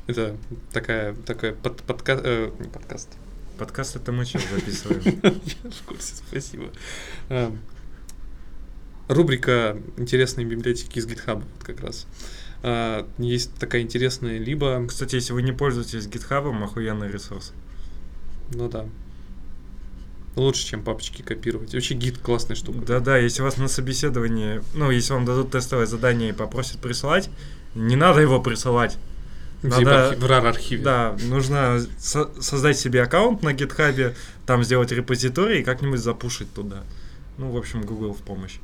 это такая, такая под, подка, э, не подкаст, Подкаст это мы сейчас записываем. Я в курсе, спасибо. Рубрика «Интересные библиотеки из GitHub» вот как раз. А, Есть такая интересная, либо... Кстати, если вы не пользуетесь GitHub, охуенный ресурс. Ну да. Лучше, чем папочки копировать. Вообще гид классная штука. Да-да, если вас на собеседовании, ну, если вам дадут тестовое задание и попросят присылать, не надо его присылать. В Надо- в RAR архиве. Да, нужно со- создать себе аккаунт на GitHub, там сделать репозиторий и как-нибудь запушить туда. Ну, в общем, Google в помощь.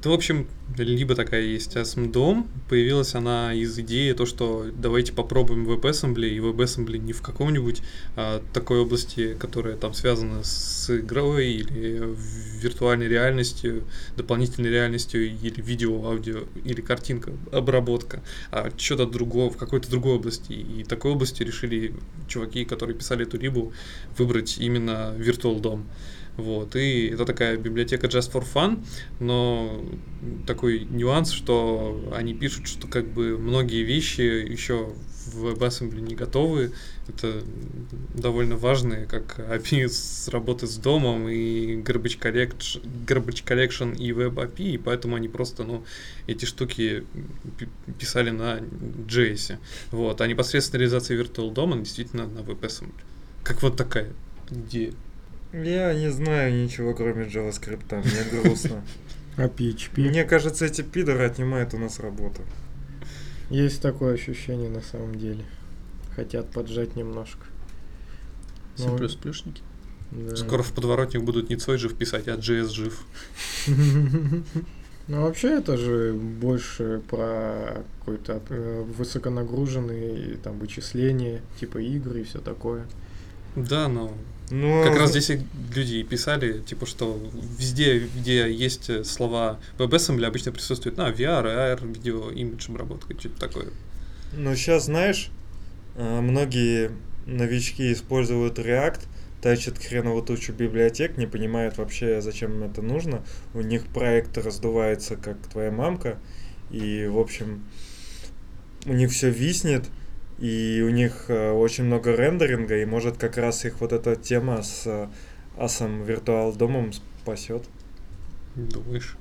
То, в общем, либо такая есть ASMDOM, появилась она из идеи то, что давайте попробуем WebAssembly, и WebAssembly не в каком-нибудь а, такой области, которая там связана с игрой или виртуальной реальностью, дополнительной реальностью или видео, аудио или картинка, обработка, а что-то другого, в какой-то другой области. И такой области решили чуваки, которые писали эту рибу, выбрать именно Virtual DOM. Вот, и это такая библиотека Just for Fun, но такой нюанс, что они пишут, что как бы многие вещи еще в WebAssembly не готовы. Это довольно важные, как API с работы с домом и Garbage Collection, Garbage Collection и Web API, и поэтому они просто, ну, эти штуки пи- писали на JS. Вот, а непосредственно реализация Virtual DOM действительно на WebAssembly. Как вот такая идея. Я не знаю ничего, кроме JavaScript, мне грустно. А PHP? Мне кажется, эти пидоры отнимают у нас работу. Есть такое ощущение на самом деле. Хотят поджать немножко. Все Ну, плюс плюшники. да. Скоро в подворотнях будут не Цой жив писать, а JS жив. Ну, вообще, это же больше про какой-то э, высоконагруженные там вычисления, типа игры и все такое. Да, но Ну, как раз здесь люди и писали, типа, что везде, где есть слова WebAssembly, обычно присутствует, на, VR, AR, видео, имидж обработка, что-то такое. Ну, сейчас, знаешь, э, многие новички используют React, тащат хреново тучу библиотек, не понимают вообще, зачем это нужно. У них проект раздувается, как твоя мамка, и, в общем, у них все виснет, и у них э, очень много рендеринга, и может как раз их вот эта тема с э, асом виртуал домом спасет. Думаешь?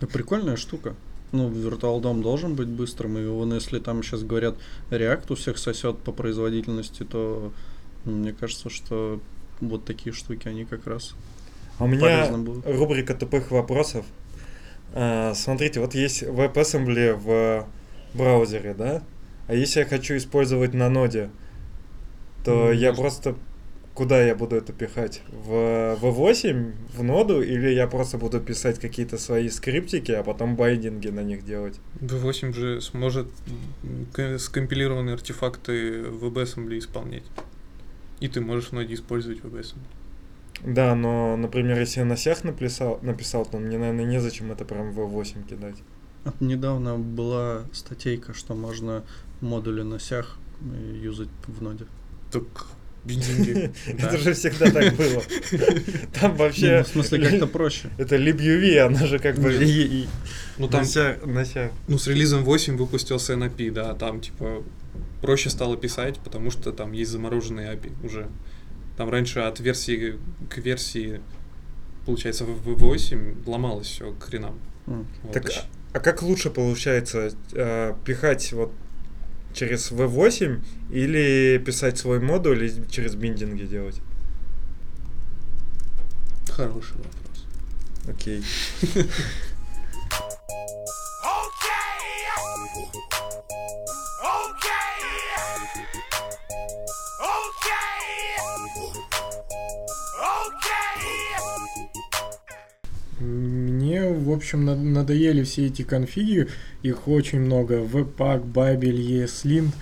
Да прикольная штука. Ну, Virtual DOM должен быть быстрым, и вон если там сейчас говорят, React у всех сосет по производительности, то ну, мне кажется, что вот такие штуки, они как раз А у меня будут. рубрика тупых вопросов. А, смотрите, вот есть WebAssembly в браузере, да? А если я хочу использовать на ноде, то Ну, я просто куда я буду это пихать? В V8, в ноду, или я просто буду писать какие-то свои скриптики, а потом байдинги на них делать? V8 же сможет скомпилированные артефакты WebAssembly исполнять. И ты можешь в ноде использовать WebAssembly. Да, но, например, если я на сях написал, написал, то мне, наверное, незачем это прям в V8 кидать. Недавно была статейка, что можно модули на сях э, юзать в ноде. Так, бензинги. Это же всегда так было. Там вообще... ну, в смысле, как-то проще. Это LibUV, она же как бы... И- Ну там, ну с релизом 8 выпустился NAP, да, там типа проще стало писать, потому что там есть замороженные API уже. Там раньше от версии к версии, получается, в V8 ломалось все к хренам. Так, а как лучше получается э, пихать вот через V8 или писать свой модуль и через биндинги делать? Хороший вопрос. Окей. Мне, в общем, над- надоели все эти конфиги. Их очень много. Webpack, Babel, ESLint.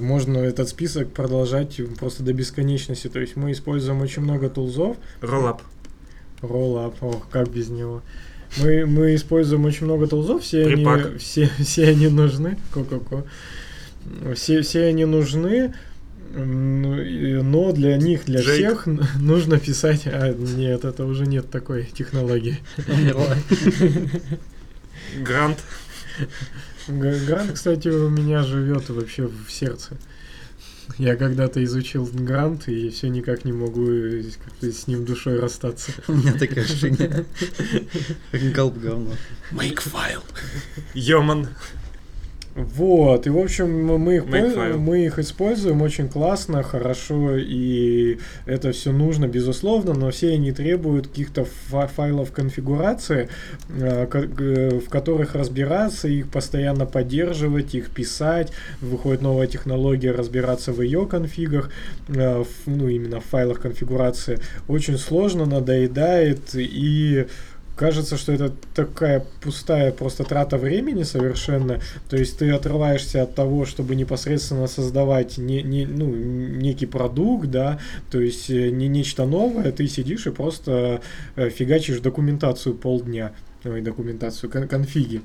Можно этот список продолжать просто до бесконечности. То есть мы используем очень много тулзов. Rollup. Rollup, ох, как без него. Мы, мы используем очень много тулзов, все они, все, все они нужны. Ко-ко-ко. Все, все они нужны, но для них, для Джейк. всех нужно писать... А, нет, это уже нет такой технологии. Грант. Грант, кстати, у меня живет вообще в сердце. Я когда-то изучил грант и все никак не могу э, как-то с ним душой расстаться. У меня такая же фигня. Галп говно. Make file. Йоман. Вот, и в общем мы их, Makefile. мы их используем очень классно, хорошо, и это все нужно, безусловно, но все они требуют каких-то фа- файлов конфигурации, э, в которых разбираться, их постоянно поддерживать, их писать, выходит новая технология, разбираться в ее конфигах, э, ну именно в файлах конфигурации, очень сложно, надоедает, и кажется, что это такая пустая просто трата времени совершенно. То есть ты отрываешься от того, чтобы непосредственно создавать не, не, ну, некий продукт, да, то есть э, не нечто новое, ты сидишь и просто э, фигачишь документацию полдня, ой, документацию, кон- конфиги.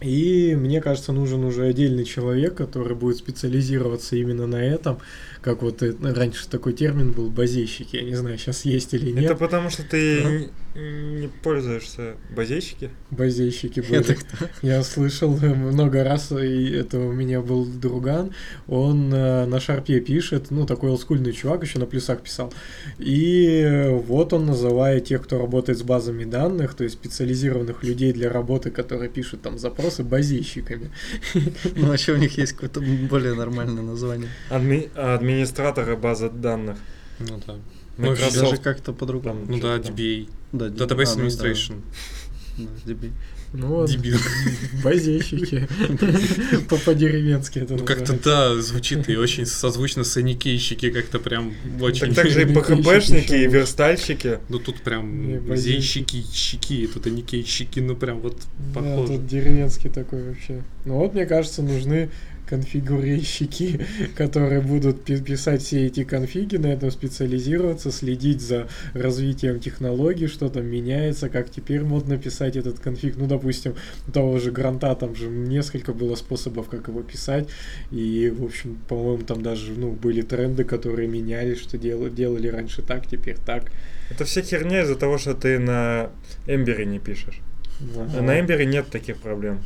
И мне кажется, нужен уже отдельный человек, который будет специализироваться именно на этом, как вот э, раньше такой термин был базейщики, я не знаю, сейчас есть или нет. Это потому что ты А? не, пользуешься базейщики? Базейщики были. Это кто? Я слышал э, много раз, и это у меня был друган, он э, на шарпе пишет, ну, такой олдскульный чувак, еще на плюсах писал. И э, вот он называет тех, кто работает с базами данных, то есть специализированных людей для работы, которые пишут там запросы, базейщиками. Ну, вообще у них есть какое-то более нормальное название. Адми- администратора базы данных. Ну да. Ну. Даже как-то по-другому. Там Ну да. DBA. Да, Database а, ну да. Administration. Да, DB. Ну вот, Дебил. базейщики. По- По-деревенски это Ну как-то да, звучит и очень созвучно саникейщики, как-то прям очень... Так также и ПХПшники, и верстальщики. Ну тут прям базейщики. зейщики, щеки, тут и никейщики, ну прям вот Да, похоже. тут деревенский такой вообще. Ну вот, мне кажется, нужны конфигурейщики, которые будут пи- писать все эти конфиги, на этом специализироваться, следить за развитием технологий, что там меняется, как теперь модно писать этот конфиг. Ну, допустим, у того же гранта там же несколько было способов, как его писать, и, в общем, по-моему, там даже, ну, были тренды, которые менялись, что дел- делали раньше так, теперь так. Это вся херня из-за того, что ты на Эмбере не пишешь. Ага. На Эмбере нет таких проблем.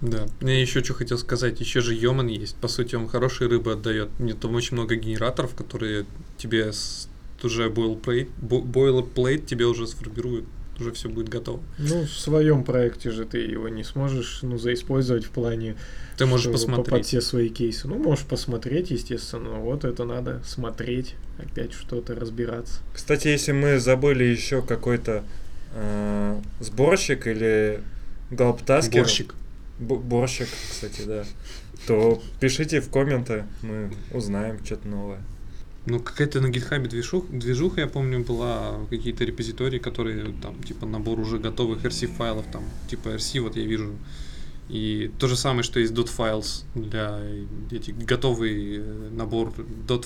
Да. Я еще что хотел сказать, еще же Йоман есть. По сути, он хорошие рыбы отдает. Мне там очень много генераторов, которые тебе с уже boilerplate, тебе уже сформируют. Уже все будет готово. Ну, в своем проекте же ты его не сможешь, ну, заиспользовать в плане Ты можешь что по- под посмотреть. все свои кейсы. Ну, можешь посмотреть, естественно. но Вот это надо смотреть, опять что-то разбираться. Кстати, если мы забыли еще какой-то э, сборщик или галптаскер. Борщик. Борщик, кстати, да. То пишите в комменты, мы узнаем что-то новое. Ну, какая-то на гитхабе движух, движуха, я помню, была какие-то репозитории, которые там, типа, набор уже готовых RC файлов, там, типа RC, вот я вижу. И то же самое, что есть .files для этих готовый э, набор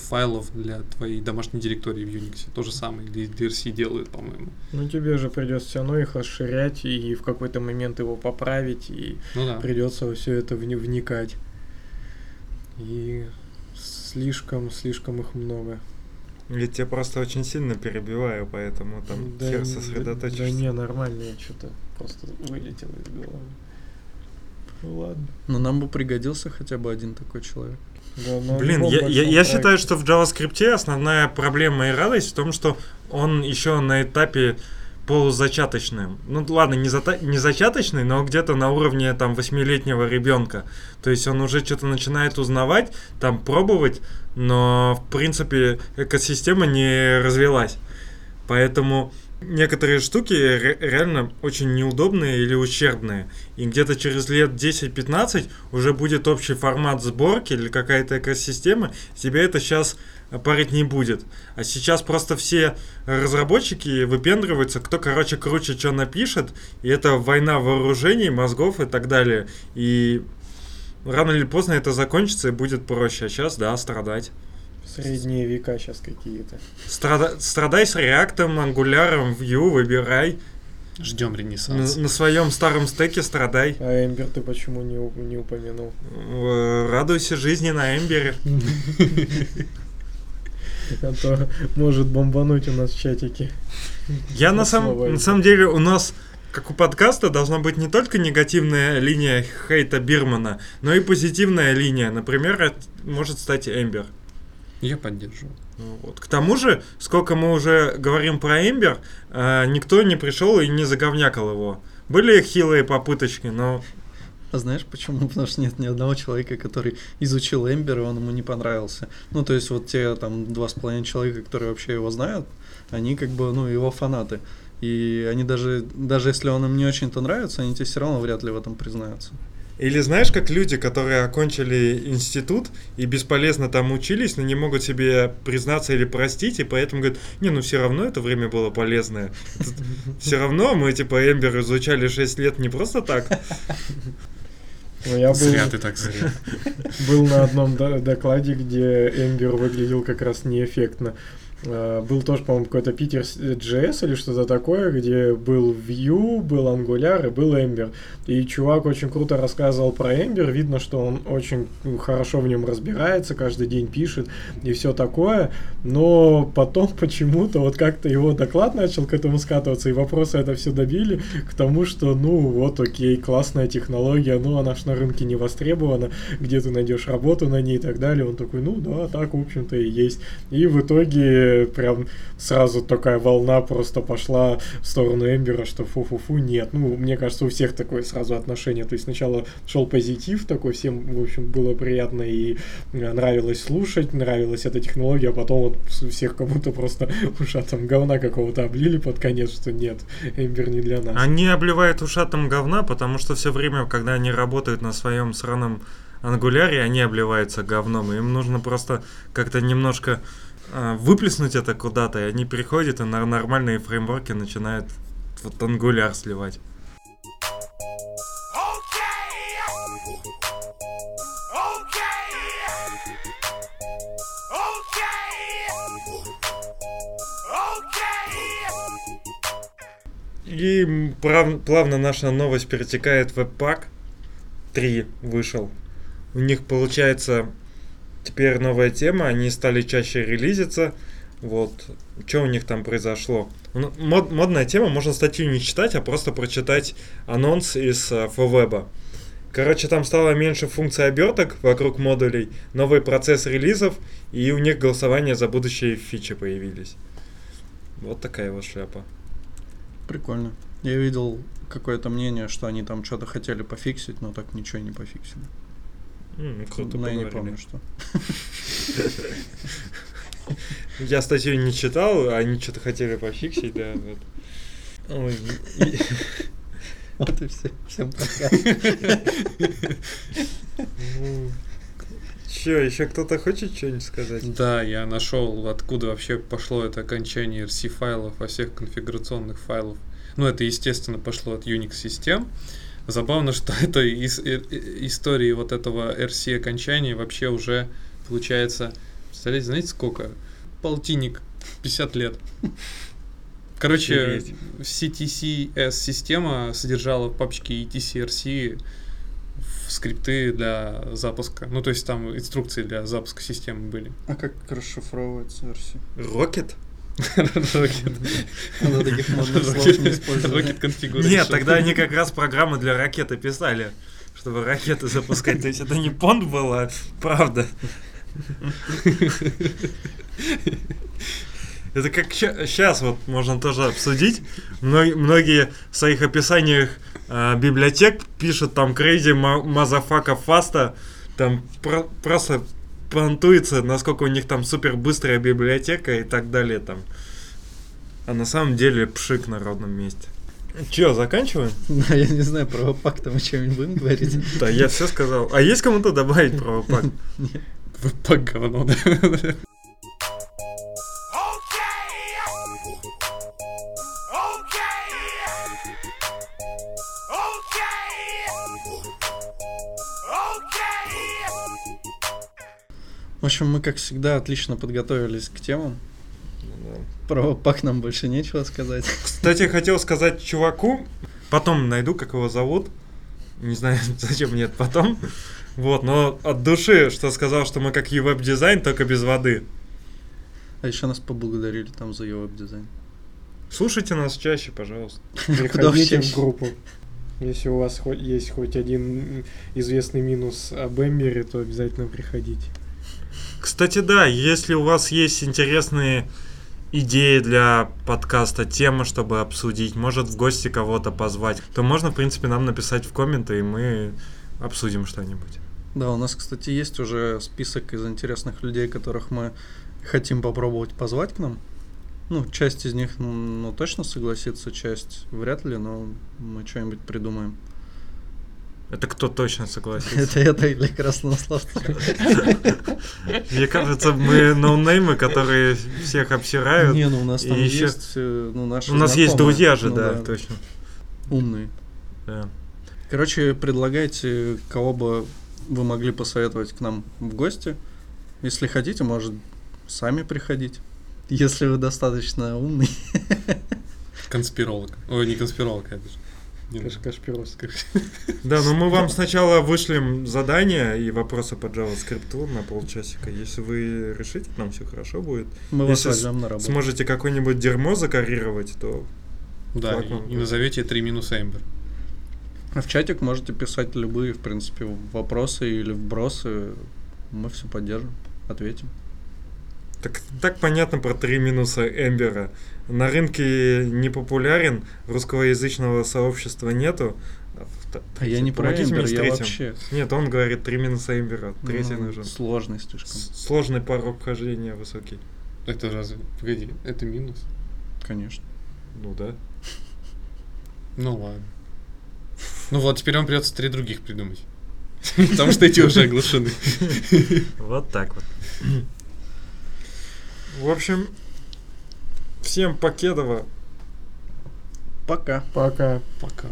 .файлов для твоей домашней директории в Unix. То же самое для для RC делают, по-моему. Ну, тебе же придется все равно их расширять и в какой-то момент его поправить, и Ну да. придется во все это вни- вникать. И слишком, слишком их много. Я тебя просто очень сильно перебиваю, поэтому там да, хер сосредоточишься. Да не, нормально, я что-то просто вылетело из головы. Ну ладно. Но нам бы пригодился хотя бы один такой человек. Да, Блин, я, я, я считаю, что в JavaScript основная проблема и радость в том, что он еще на этапе полузачаточным. Ну ладно, не, зата- не зачаточный, но где-то на уровне там восьмилетнего ребенка. То есть он уже что-то начинает узнавать, там пробовать, но в принципе экосистема не развелась. Поэтому некоторые штуки ре- реально очень неудобные или ущербные. И где-то через лет 10-15 уже будет общий формат сборки или какая-то экосистема. Тебе это сейчас парить не будет. А сейчас просто все разработчики выпендриваются, кто, короче, круче что напишет. И это война вооружений, мозгов и так далее. И рано или поздно это закончится и будет проще. А сейчас, да, страдать. Средние века сейчас какие-то. Страда- страдай с реактом, ангуляром, Vue, выбирай. Ждем На, ренессанс. на своем старом стеке страдай. А Эмбер ты почему не, не упомянул? Э, Радуйся жизни на Эмбере. А то может бомбануть у нас в чатике. Я на, самом, на деле у нас, как у подкаста, должна быть не только негативная линия хейта Бирмана, но и позитивная линия. Например, это может стать Эмбер. Я поддерживаю. Ну Вот. К тому же, сколько мы уже говорим про Эмбер, э, никто не пришел и не заговнякал его. Были хилые попыточки, но А знаешь почему? Потому что нет ни одного человека, который изучил Эмбер, и он ему не понравился. Ну, то есть вот те там два с половиной человека, которые вообще его знают, они как бы, ну, его фанаты. И они даже, даже если он им не очень-то нравится, они тебе все равно вряд ли в этом признаются. Или знаешь, как люди, которые окончили институт и бесполезно там учились, но не могут себе признаться или простить, и поэтому говорят, не, ну все равно это время было полезное. Все равно мы типа Эмбер изучали 6 лет не просто так. Ну, я был, Зря ты так зря. был на одном до- докладе, где Эмбер выглядел как раз неэффектно. А, Был тоже, по-моему, какой-то Питер JS или что-то такое, где был Vue, был Angular и был Ember. И чувак очень круто рассказывал про Ember. Видно, что он очень хорошо в нем разбирается, каждый день пишет и все такое. Но потом почему-то вот как-то его доклад начал к этому скатываться, и вопросы это все добили к тому, что ну вот окей, классная технология, но она ж на рынке не востребована, где ты найдешь работу на ней и так далее. Он такой, ну да, так в общем-то и есть. И в итоге прям сразу такая волна просто пошла в сторону Эмбера, что фу-фу-фу, нет. Ну, мне кажется, у всех такое сразу отношение. То есть сначала шел позитив такой, всем, в общем, было приятно и э, нравилось слушать, нравилась эта технология, а потом вот всех кому-то просто ушатом говна какого-то облили под конец, что нет, Эмбер не для нас. Они обливают ушатом говна, потому что все время, когда они работают на своем сраном ангуляре, они обливаются говном. Им нужно просто как-то немножко выплеснуть это куда-то, и они переходят и на нормальные фреймворки начинают вот ангуляр сливать. И прав- плавно наша новость перетекает в Webpack 3 вышел. У них получается теперь новая тема, они стали чаще релизиться. Вот, что у них там произошло? Ну, мод- модная тема, можно статью не читать, а просто прочитать анонс из э, FWeb. Короче, там стало меньше функций оберток вокруг модулей, новый процесс релизов, и у них голосование за будущие фичи появились. Вот такая вот шляпа. Прикольно. Я видел какое-то мнение, что они там что-то хотели пофиксить, но так ничего не пофиксили. М, круто но я не помню, что. Я статью не читал, а они что-то хотели пофиксить, да. Вот. Ой, и- Вот и все. Всем пока. ну, Чё, еще кто-то хочет что-нибудь сказать? Да, я нашел, откуда вообще пошло это окончание RC файлов во всех конфигурационных файлов. Ну, это, естественно, пошло от Unix систем. Забавно, что это из э- э- истории вот этого RC окончания вообще уже получается, представляете, знаете сколько? Полтинник, 50 лет. Короче, Офигеть. CTCS система содержала в папочке ETCRC в скрипты для запуска. Ну, то есть там инструкции для запуска системы были. А как расшифровывается версия? Рокет? Rocket. Надо таких модных слов не использовать. Rocket Configuration. Нет, тогда они как раз программы для ракеты писали, чтобы ракеты запускать. То есть это не понт было, правда. Это как сейчас вот можно тоже обсудить. Мно- Многие в своих описаниях а, библиотек пишут там crazy motherfucker фаста, там про- просто понтуется, насколько у них там супер быстрая библиотека и так далее там. А на самом деле пшик на родном месте. Че, заканчиваем? Да, я не знаю, про пак там мы что-нибудь будем говорить. Да, я все сказал. А есть кому-то добавить про пак? По говно, да. В общем, мы, как всегда, отлично подготовились к темам. Про пак нам больше нечего сказать. Кстати, хотел сказать чуваку, потом найду, как его зовут. Не знаю, зачем мне это потом. Вот, но от души, что сказал, что мы как и веб-дизайн, только без воды. А еще нас поблагодарили там за ее дизайн Слушайте нас чаще, пожалуйста. Приходите в группу. Если у вас есть хоть один известный минус об Эмбере, то обязательно приходите. Кс- Кстати, да, если у вас есть интересные идеи для подкаста, темы, чтобы обсудить, может в гости кого-то позвать, то можно, в принципе, нам написать в комменты, и мы обсудим что-нибудь. Да, у нас, кстати, есть уже список из интересных людей, которых мы хотим попробовать позвать к нам. Ну, часть из них, ну, точно согласится, часть вряд ли, но мы что-нибудь придумаем. Это кто точно согласится? Это это или краснославцы. Мне кажется, мы ноунеймы, которые всех обсирают. Не, ну у нас там есть э, ну, наши У нас есть друзья же, Ну да, точно. Умные. Да. Короче, предлагайте, кого бы вы могли посоветовать к нам в гости. Если хотите, может, сами приходить. Если вы достаточно умный. Конспиролог. Ой, не конспиролог. Не Каш-. Как- Да, но мы вам сначала вышлем задание и вопросы по JavaScript на полчасика. Если вы решите, нам все хорошо будет. Мы вас Если возьмем на работу. Сможете какое-нибудь дерьмо закарировать, то Да, и, и назовите три минуса Эмбер. А в чатик можете писать любые, в принципе, вопросы или вбросы. Мы все поддержим, ответим. Так, так понятно про три минуса Эмбера. На рынке не популярен, русскоязычного сообщества нету. А я не про Эмбер, я третьим. вообще. Нет, он говорит три минуса Эмбера, третий Ну, нужен. Сложный слишком. С- Сложный порог вхождения высокий. Это разве... Погоди, это минус? Конечно. Ну да. Ну ладно. Ну вот, теперь вам придется три других придумать. Потому что эти уже оглашены. Вот так вот. В общем, всем покедово. Пока. Пока. Пока.